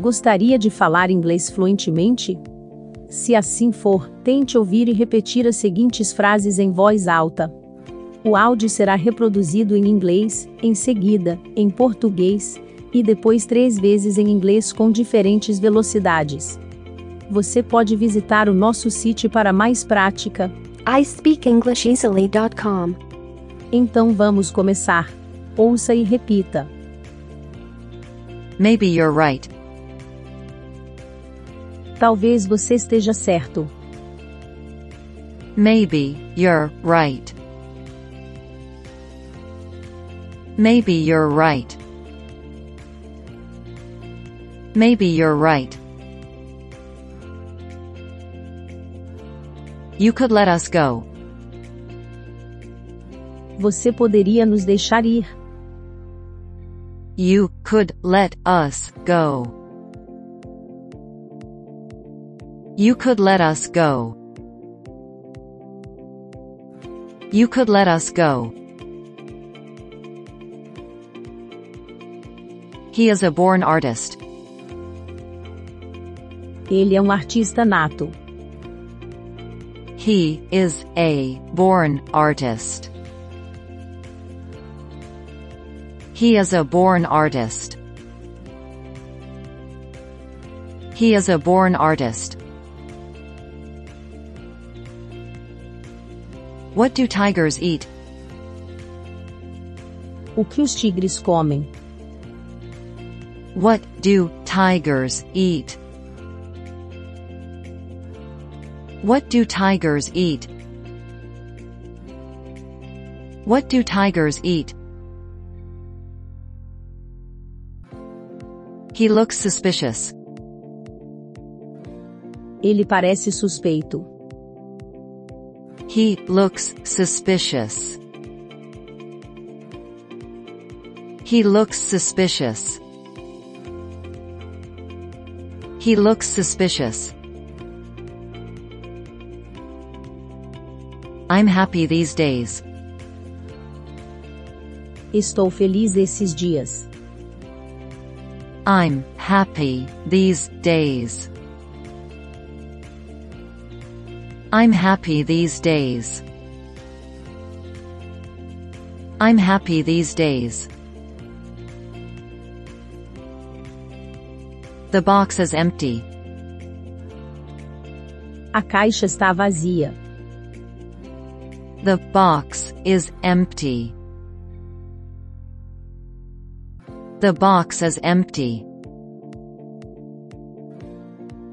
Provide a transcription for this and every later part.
Gostaria de falar inglês fluentemente? Se assim for, tente ouvir e repetir as seguintes frases em voz alta. O áudio será reproduzido em inglês, em seguida, em português, e depois três vezes em inglês com diferentes velocidades. Você pode visitar o nosso sítio para mais prática. iSpeakEnglishEasily.com. Então vamos começar. Ouça e repita. Maybe you're right. Talvez você esteja certo. Maybe you're right. Maybe you're right. Maybe you're right. You could let us go. Você poderia nos deixar ir. You could let us go. You could let us go. You could let us go. He is a born artist. Ele é um artista nato. He is a born artist. He is a born artist. He is a born artist. What do tigers eat? O que os tigres comem? What do tigers eat? What do tigers eat? What do tigers eat? He looks suspicious. Ele parece suspeito. He looks suspicious. He looks suspicious. He looks suspicious. I'm happy these days. Estou feliz esses dias. I'm happy these days. I'm happy these days. I'm happy these days. The box is empty. A caixa está vazia. The box is empty. The box is empty.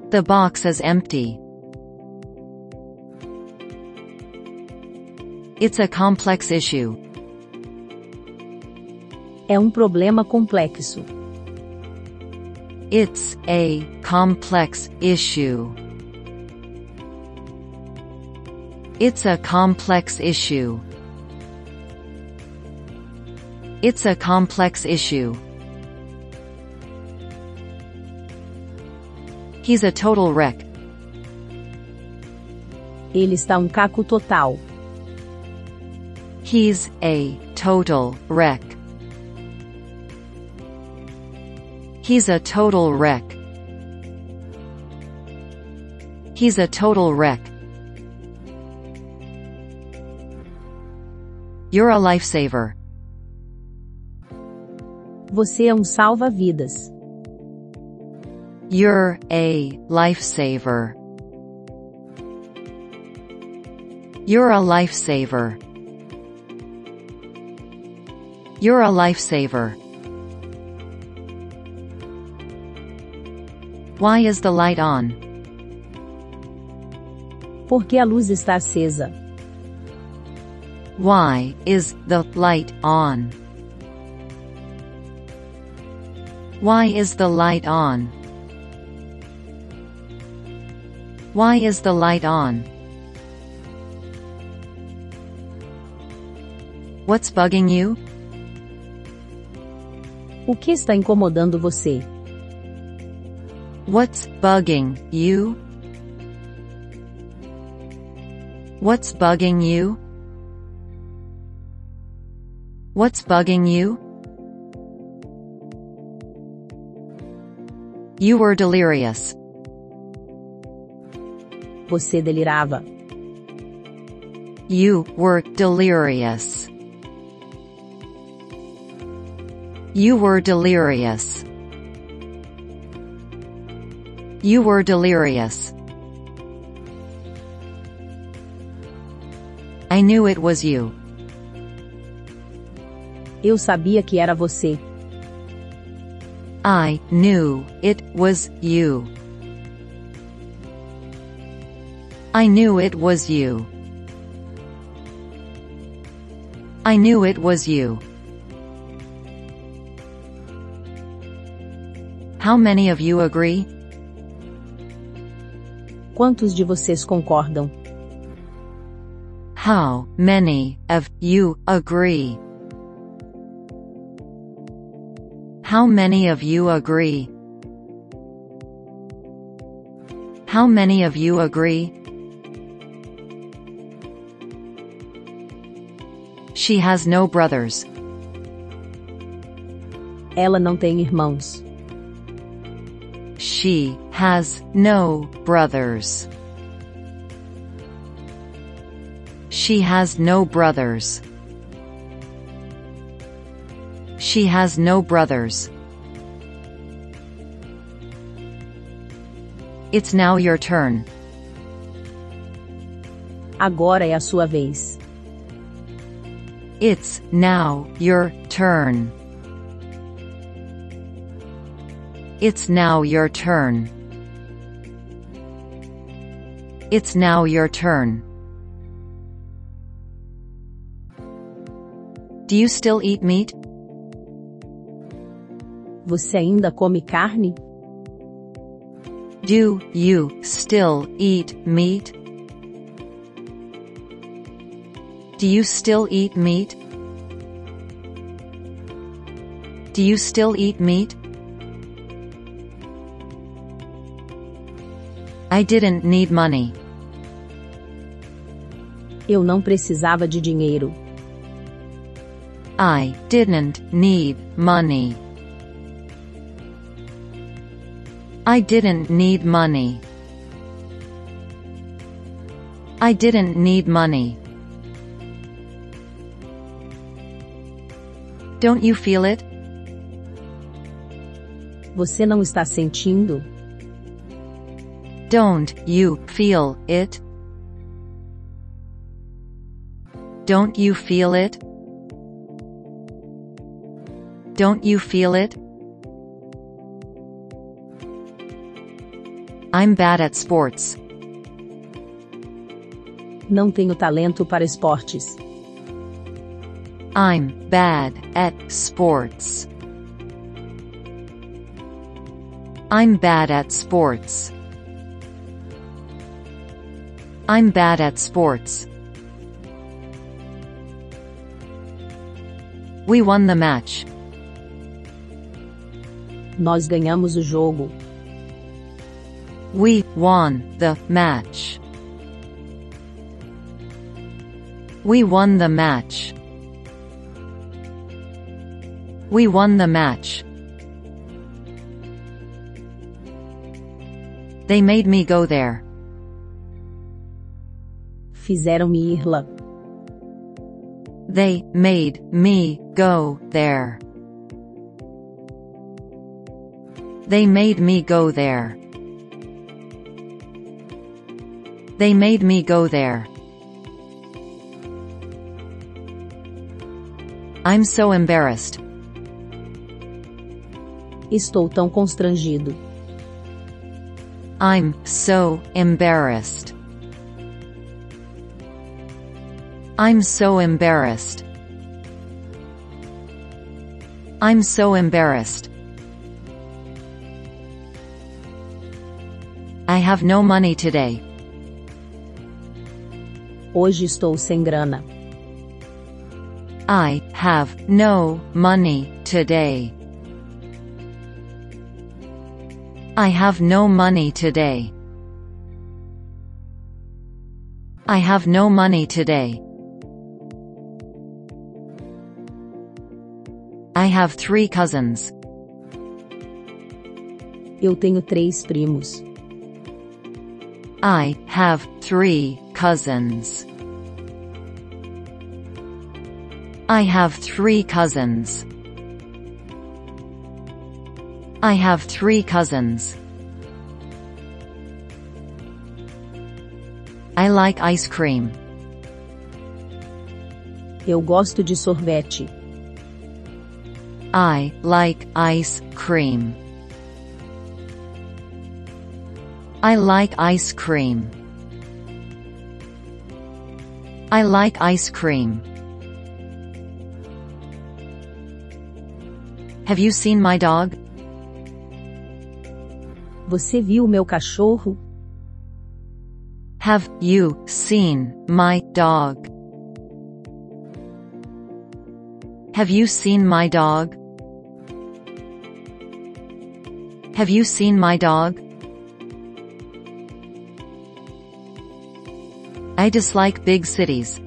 The box is empty. It's a complex issue. É um problema complexo. It's a complex issue. It's a complex issue. It's a complex issue. He's a total wreck. Ele está um caco total. He's a total wreck. He's a total wreck. He's a total wreck. You're a lifesaver. Você é um salva-vidas. You're a lifesaver. You're a lifesaver. You're a lifesaver. Why is the light on? Porque a luz está acesa. Why is the light on? Why is the light on? Why is the light on? What's bugging you? O que está incomodando você? What's bugging you? What's bugging you? What's bugging you? You were delirious. Você delirava. You were delirious. You were delirious. You were delirious. I knew it was you. Eu sabia que era você. I knew it was you. I knew it was you. I knew it was you. How many of you agree? Quantos de vocês concordam? How many of you agree? How many of you agree? How many of you agree? She has no brothers. Ela não tem irmãos. She has no brothers. She has no brothers. She has no brothers. It's now your turn. Agora é a sua vez. It's now your turn. It's now your turn. It's now your turn. Do you still eat meat? Você ainda come carne? Do you still eat meat? Do you still eat meat? Do you still eat meat? I didn't need money. Eu não precisava de dinheiro. I didn't need money. I didn't need money. I didn't need money. Don't you feel it? Você não está sentindo? Don't you feel it? Don't you feel it? Don't you feel it? I'm bad at sports. Não tenho talento para esportes. I'm bad at sports. I'm bad at sports. I'm bad at sports. We won the match. Nós ganhamos o jogo. We won the match. We won the match. We won the match. They made me go there. Fizeram-me ir lá. They made me go there. They made me go there. They made me go there. I'm so embarrassed. Estou tão constrangido. I'm so embarrassed. I'm so embarrassed. I'm so embarrassed. I have no money today. Hoje estou sem grana. I have no money today. I have no money today. I have no money today. I have three cousins. Eu tenho três primos. I have three cousins. I have three cousins. I have three cousins. I like ice cream. Eu gosto de sorvete. I like ice cream. I like ice cream. I like ice cream. Have you seen my dog? Você viu meu cachorro? Have you seen my dog? Have you seen my dog? Have you seen my dog? I dislike big cities.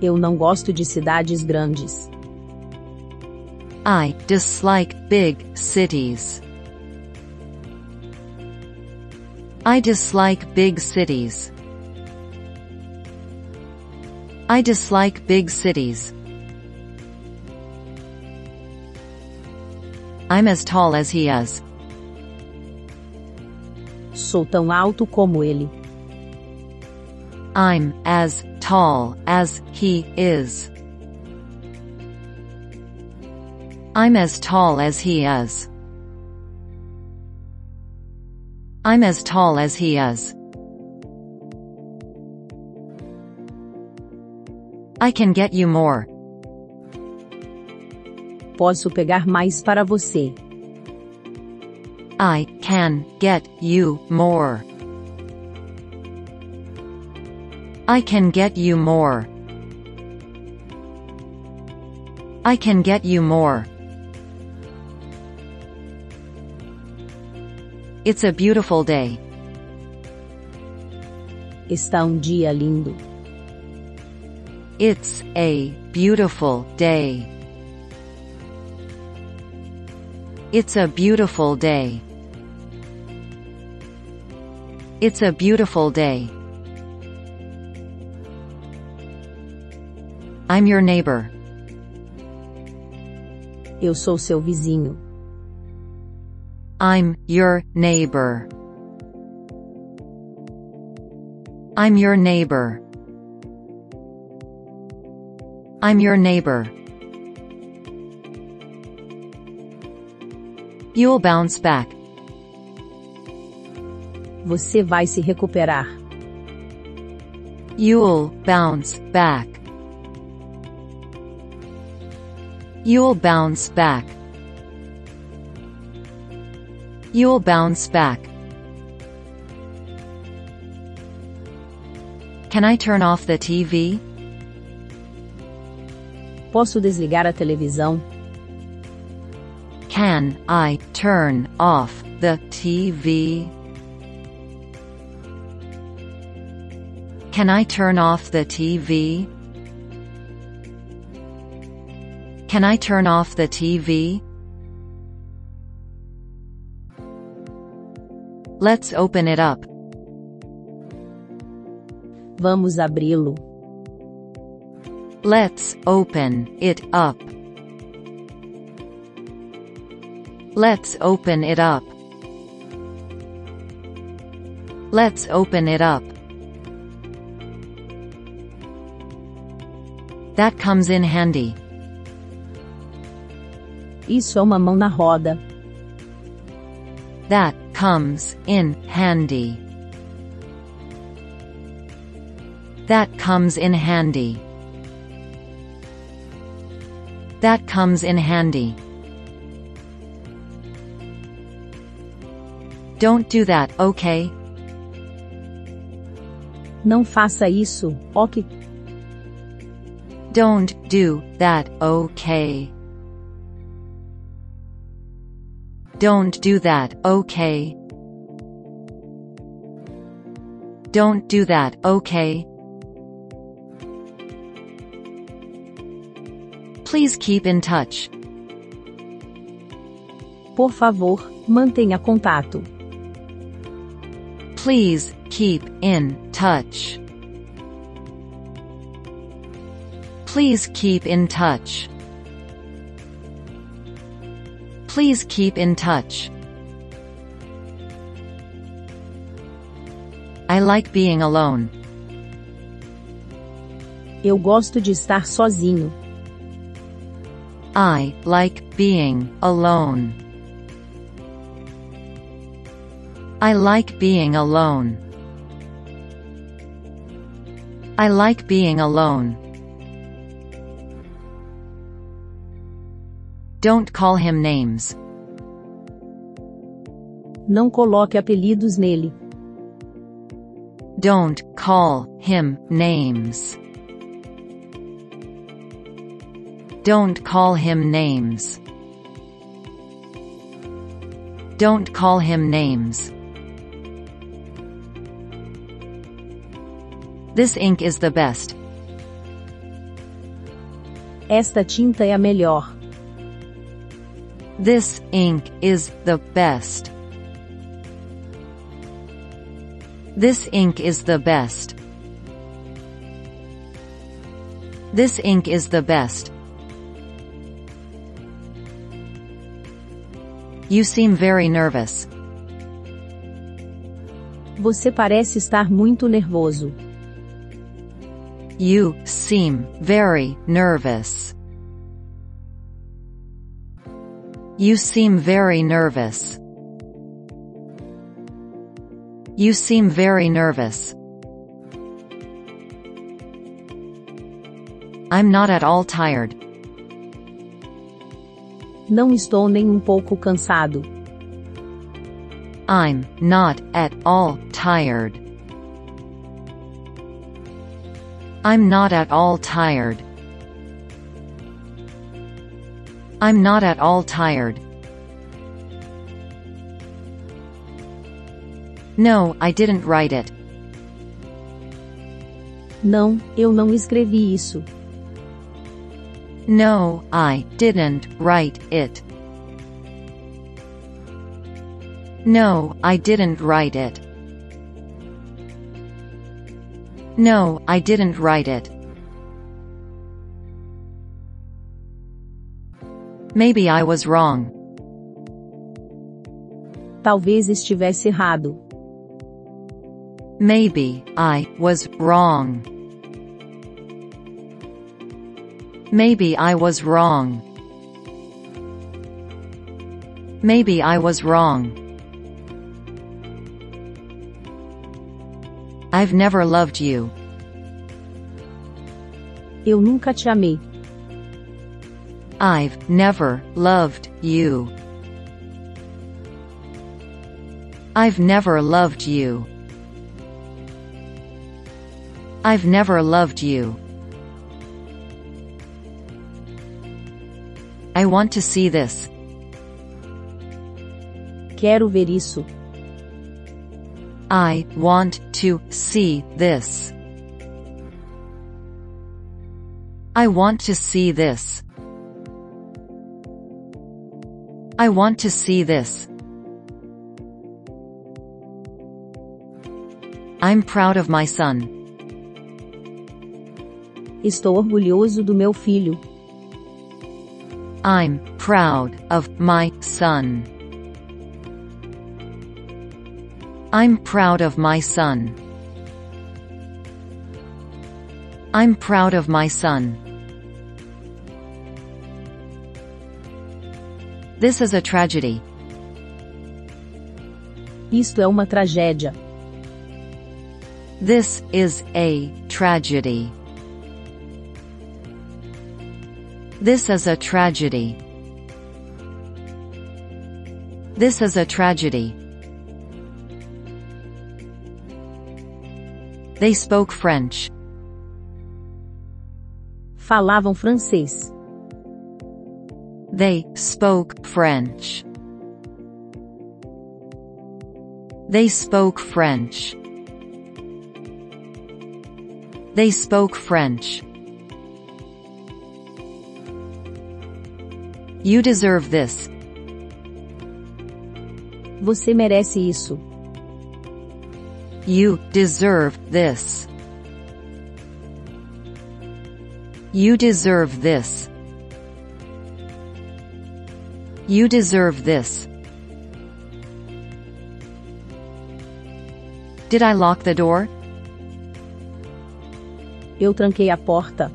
Eu não gosto de cidades grandes. I dislike big cities. I dislike big cities. I dislike big cities. I'm as tall as he is. Sou tão alto como ele. I'm as tall as he is. I'm as tall as he is. I'm as tall as he is. I can get you more. Posso pegar mais para você. I can get you more. I can get you more. I can get you more. It's a beautiful day. Está um dia lindo. It's a beautiful day. It's a beautiful day. It's a beautiful day. I'm your neighbor. Eu sou seu vizinho. I'm your neighbor. I'm your neighbor. I'm your neighbor. You'll bounce back. Você vai se recuperar. You'll bounce back. You'll bounce back. You'll bounce back. Can I turn off the TV? Posso desligar a televisão? Can I turn off the TV? Can I turn off the TV? Can I turn off the TV? Let's open it up. Vamos abri-lo. Let's open it up. Let's open it up. Let's open it up. That comes in handy. Isso é uma mão na roda. That comes in handy. That comes in handy. That comes in handy. Don't do that, okay? Não faça isso, ok? Don't do that, okay? Don't do that, okay? Don't do that, okay? Please keep in touch. Por favor, mantenha contato. Please, keep in touch. Please keep in touch. Please keep in touch. I like being alone. Eu gosto de estar sozinho. I like being alone. I like being alone. I like being alone. Don't call him names. Não coloque apelidos nele. Don't call him names. Don't call him names. Don't call him names. This ink is the best. Esta tinta é a melhor. This ink is the best. This ink is the best. This ink is the best. You seem very nervous. Você parece estar muito nervoso. You seem very nervous. You seem very nervous. You seem very nervous. I'm not at all tired. Não estou nem um pouco cansado. I'm not at all tired. I'm not at all tired. I'm not at all tired. No, I didn't write it. Não, eu não escrevi isso. No, I didn't write it. No, I didn't write it. No, I didn't write it. Maybe I was wrong. Talvez estivesse errado. Maybe I was wrong. Maybe I was wrong. Maybe I was wrong. I've never loved you. Eu nunca te amei. I've never loved you. I've never loved you. I've never loved you. I want to see this. Quero ver isso. I want to see this. I want to see this. I want to see this. I'm proud of my son. Estou orgulhoso do meu filho. I'm proud of my son. I'm proud of my son. I'm proud of my son. This is a tragedy. Isto é uma tragédia. This is a tragedy. This is a tragedy. This is a tragedy. They spoke French. Falavam francês. They spoke French. They spoke French. They spoke French. You deserve this. Você merece isso. You deserve this. You deserve this. You deserve this. Did I lock the door? Eu tranquei a porta.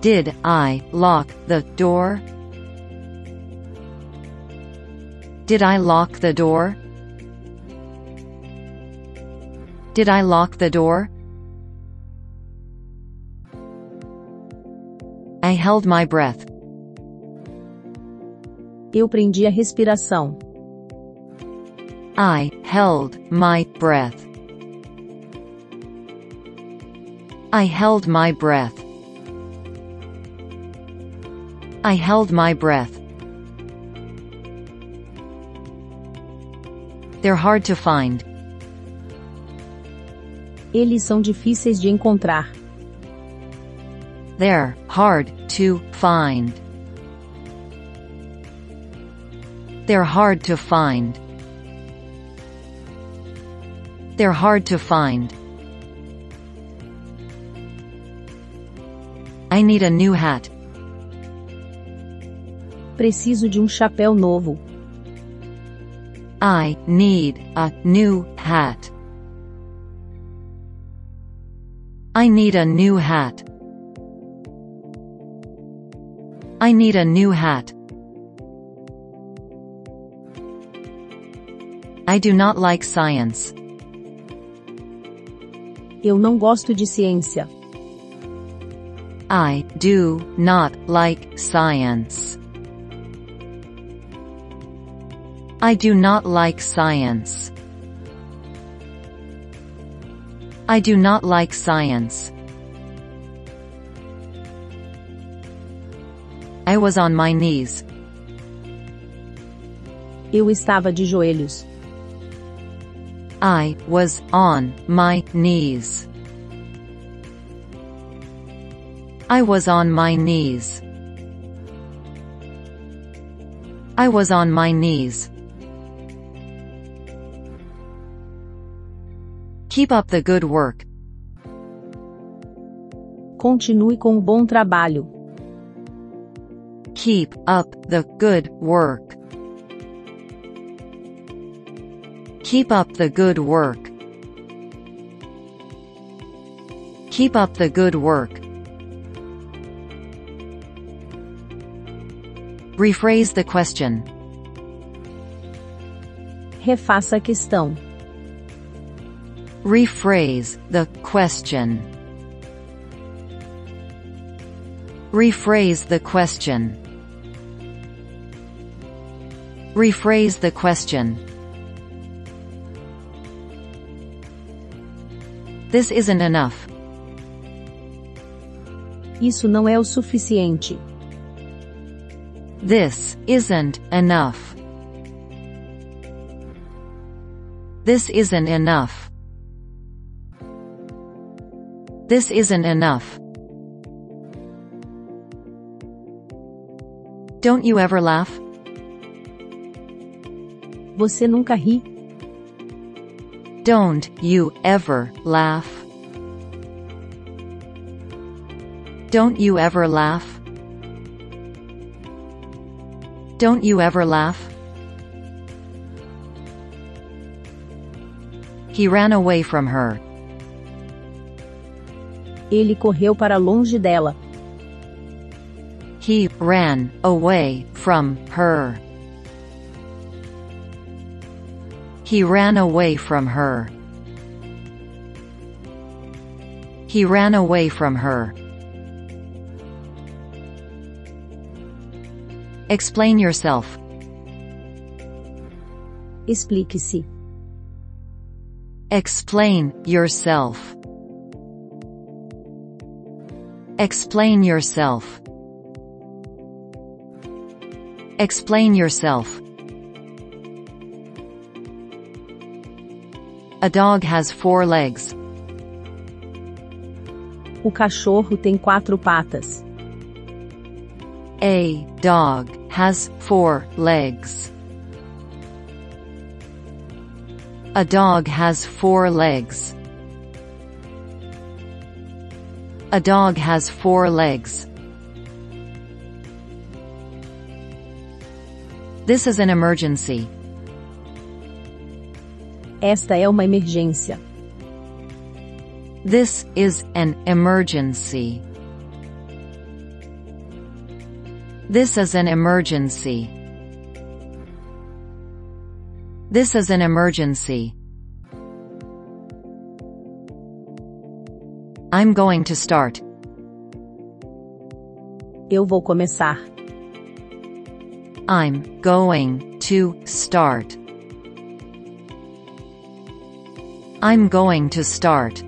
Did I lock the door? Did I lock the door? Did I lock the door? I held my breath. Eu prendi a respiração. I held my breath. I held my breath. I held my breath. They're hard to find. Eles são difíceis de encontrar. They're hard to find. They're hard to find. They're hard to find. I need a new hat. Preciso de um chapéu novo. I need a new hat. I need a new hat. I need a new hat. I do not like science. Eu não gosto de ciência. I do not like science. I do not like science. I do not like science. I was on my knees. Eu estava de joelhos. I was on my knees. I was on my knees. I was on my knees. Keep up the good work. Continue com o bom trabalho. Keep up the good work. Keep up the good work. Keep up the good work. Rephrase the question. Refaça a questão. Rephrase the question. Rephrase the question. Rephrase the question. This isn't enough. Isso não é o suficiente. This isn't enough. This isn't enough. This isn't enough. Don't you ever laugh? Você nunca ri? Don't you ever laugh? Don't you ever laugh? Don't you ever laugh? He ran away from her. Ele correu para longe dela. He ran away from her. He ran away from her. He ran away from her. Explain yourself. Explique-se. Explain yourself. Explain yourself. Explain yourself. A dog has four legs. O cachorro tem quatro patas. A dog has four legs. A dog has four legs. A dog has four legs. This is an emergency. Esta é uma emergência. This is an emergency. This is an emergency. This is an emergency. I'm going to start. Eu vou começar. I'm going to start. I'm going to start.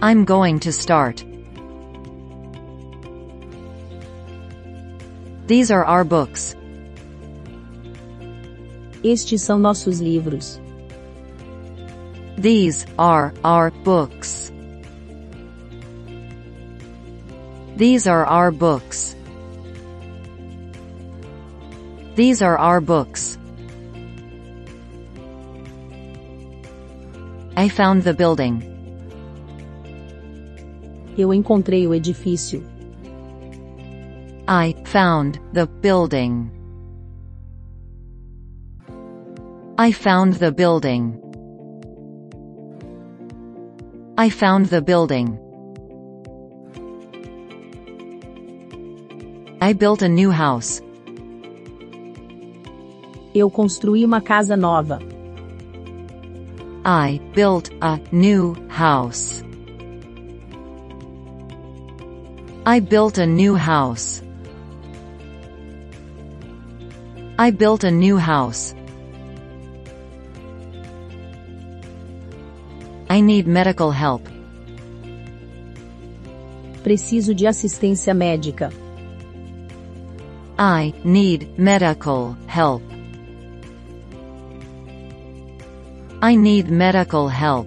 I'm going to start. These are our books. Estes são nossos livros. These are our books. These are our books. These are our books. I found the building. Eu encontrei o edifício. I found the building. I found the building. I found the building. I built a new house. Eu construí uma casa nova. I built a new house. I built a new house. I built a new house. I need medical help. Preciso de assistência médica. I need medical help. I need medical help.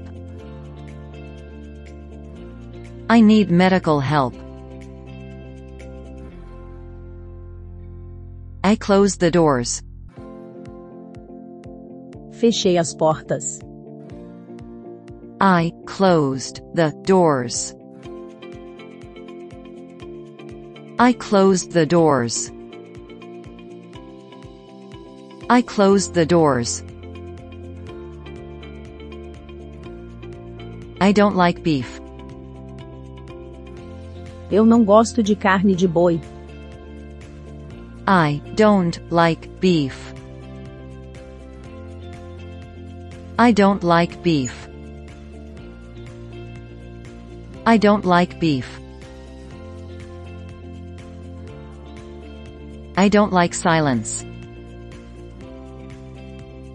I need medical help. I closed the doors. Fechei as portas. I closed the doors. I closed the doors. I closed the doors. I don't like beef. Eu não gosto de carne de boi. I don't like beef. I don't like beef. I don't like beef. I don't like silence.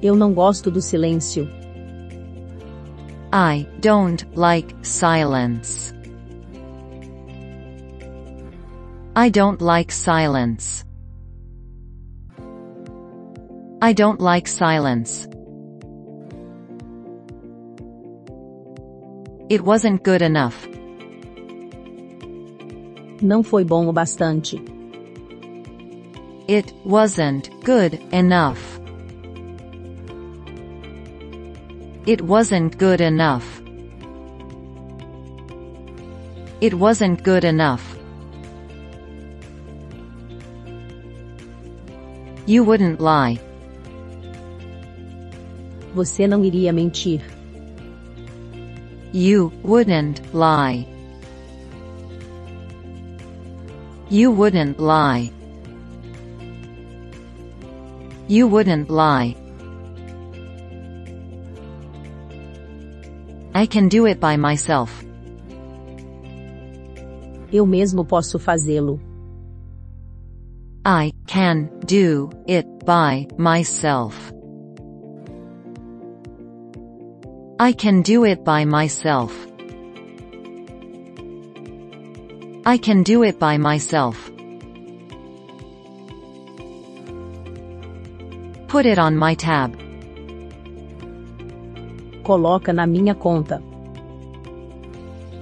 Eu não gosto do silêncio. I don't like silence. I don't like silence. I don't like silence. It wasn't good enough. Não foi bom o bastante. It wasn't good enough. It wasn't good enough. It wasn't good enough. You wouldn't lie. Você não iria mentir. You wouldn't lie. You wouldn't lie. You wouldn't lie. I can do it by myself. Eu mesmo posso fazê-lo. I can do it by myself. I can do it by myself. I can do it by myself. Put it on my tab. Coloca na minha conta.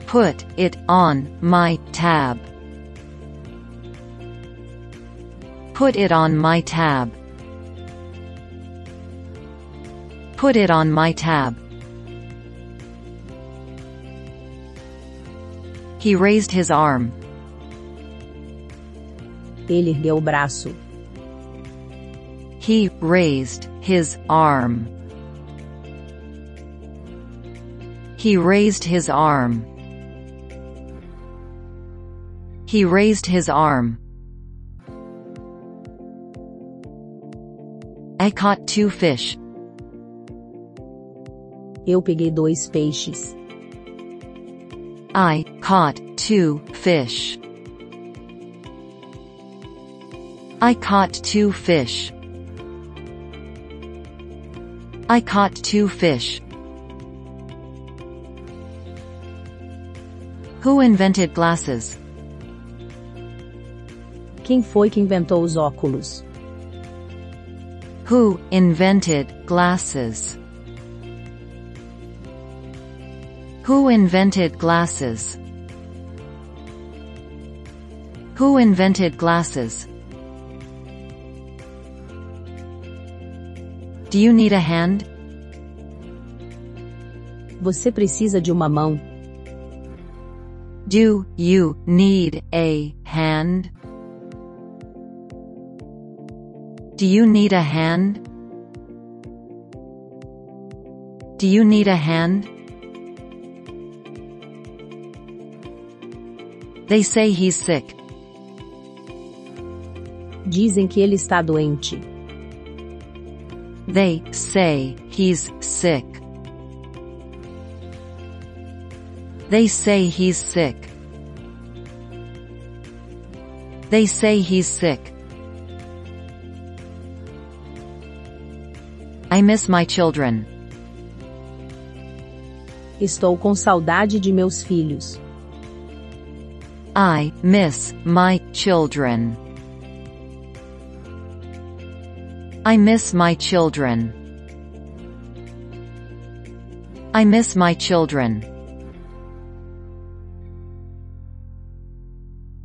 Put it on my tab. Put it on my tab. Put it on my tab. He raised his arm. Ele ergueu o braço. He raised his arm. He raised his arm. He raised his arm. I caught two fish. Eu peguei dois peixes. I caught two fish. I caught two fish. I caught two fish. Who invented glasses? Quem foi que inventou os óculos? Who invented glasses? Who invented glasses? Who invented glasses? Do you need a hand? Você precisa de uma mão. Do you need a hand? Do you need a hand? Do you need a hand? They say he's sick. Dizem que ele está doente. They say he's sick. They say he's sick. They say he's sick. I miss my children. Estou com saudade de meus filhos. I miss my children. I miss my children. I miss my children.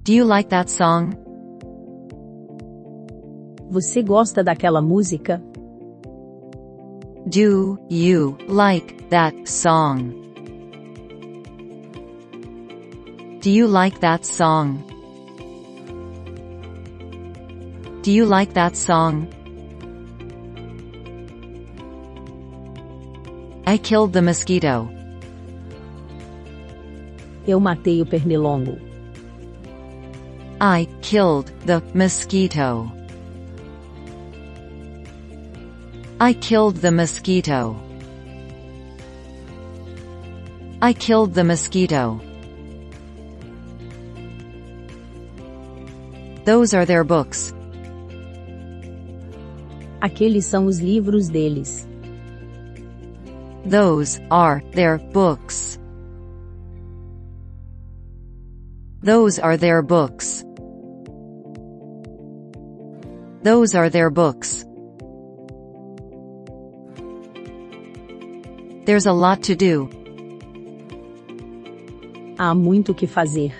Do you like that song? Você gosta daquela música? Do you like that song? Do you like that song? Do you like that song? I killed the mosquito. Eu matei o pernilongo. I killed the mosquito. I killed the mosquito. I killed the mosquito. Those are their books. Aqueles são os livros deles. Those are their books. Those are their books. Those are their books. There's a lot to do. Há muito que fazer.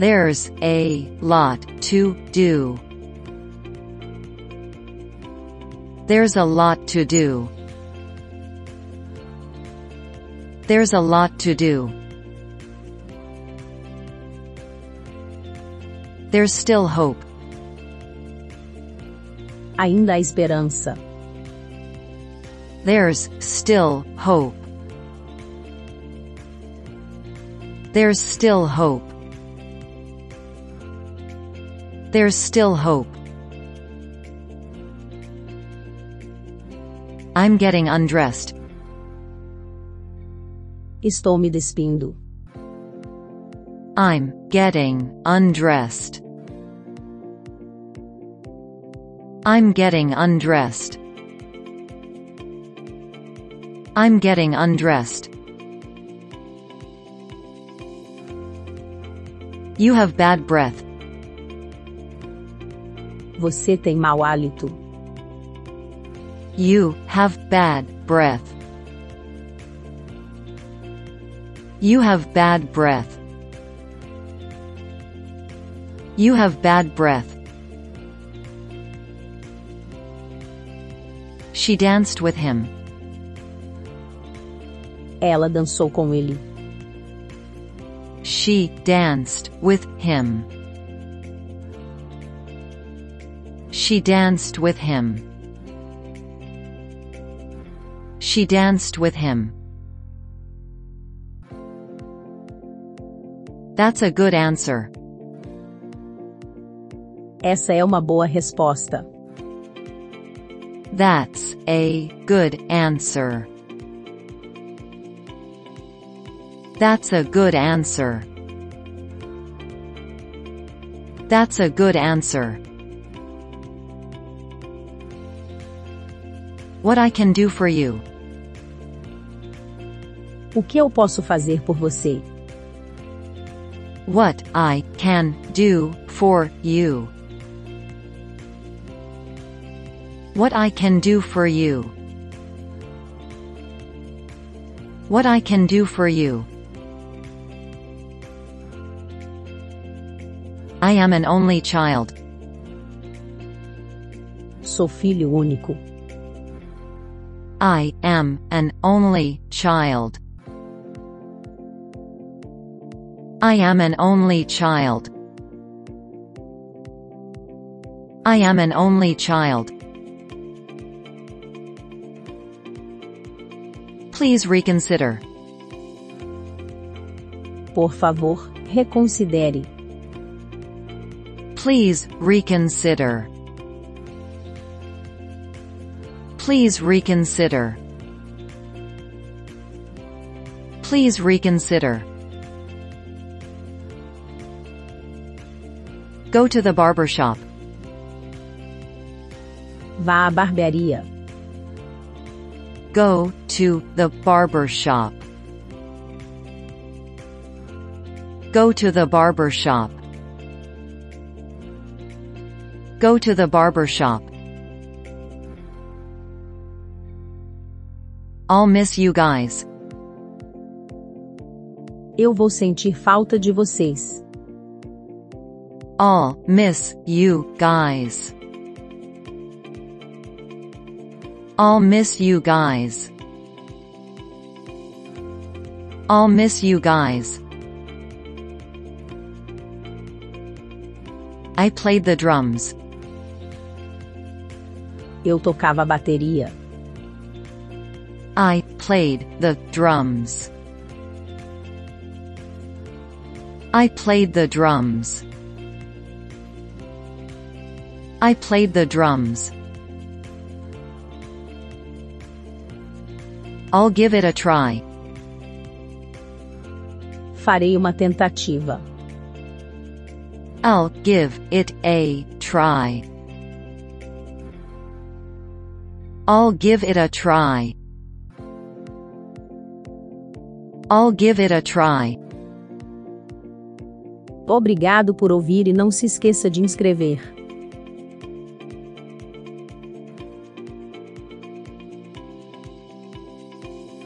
There's a lot to do. There's a lot to do. There's a lot to do. There's still hope. Ainda há esperança. There's still hope. There's still hope. There's still hope. I'm getting undressed. Estou me despindo. I'm getting undressed. I'm getting undressed. I'm getting undressed. You have bad breath. Você tem mau hálito. You have bad breath. You have bad breath. You have bad breath. She danced with him. Ela dançou com ele. She danced with him. She danced with him. She danced with him. That's a good answer. Essa é uma boa resposta. That's a good answer. That's a good answer. That's a good answer. What I can do for you. O que eu posso fazer por você? What I can do for you. What I can do for you. What I can do for you. I am an only child. Sou filho único. I am an only child. I am an only child. I am an only child. Please reconsider. Por favor, reconsidere. Please reconsider. Please reconsider. Please reconsider. Go to the barber shop. Vá à barbearia. Go to the barber shop. Go to the barber shop. Go to the barber shop. I'll miss you guys. Eu vou sentir falta de vocês. I'll miss you guys. I'll miss you guys. I'll miss you guys. I played the drums. Eu tocava bateria. I played the drums. I played the drums. I played the drums. I'll give it a try. Farei uma tentativa. I'll give it a try. I'll give it a try. I'll give it a try. Obrigado por ouvir e não se esqueça de inscrever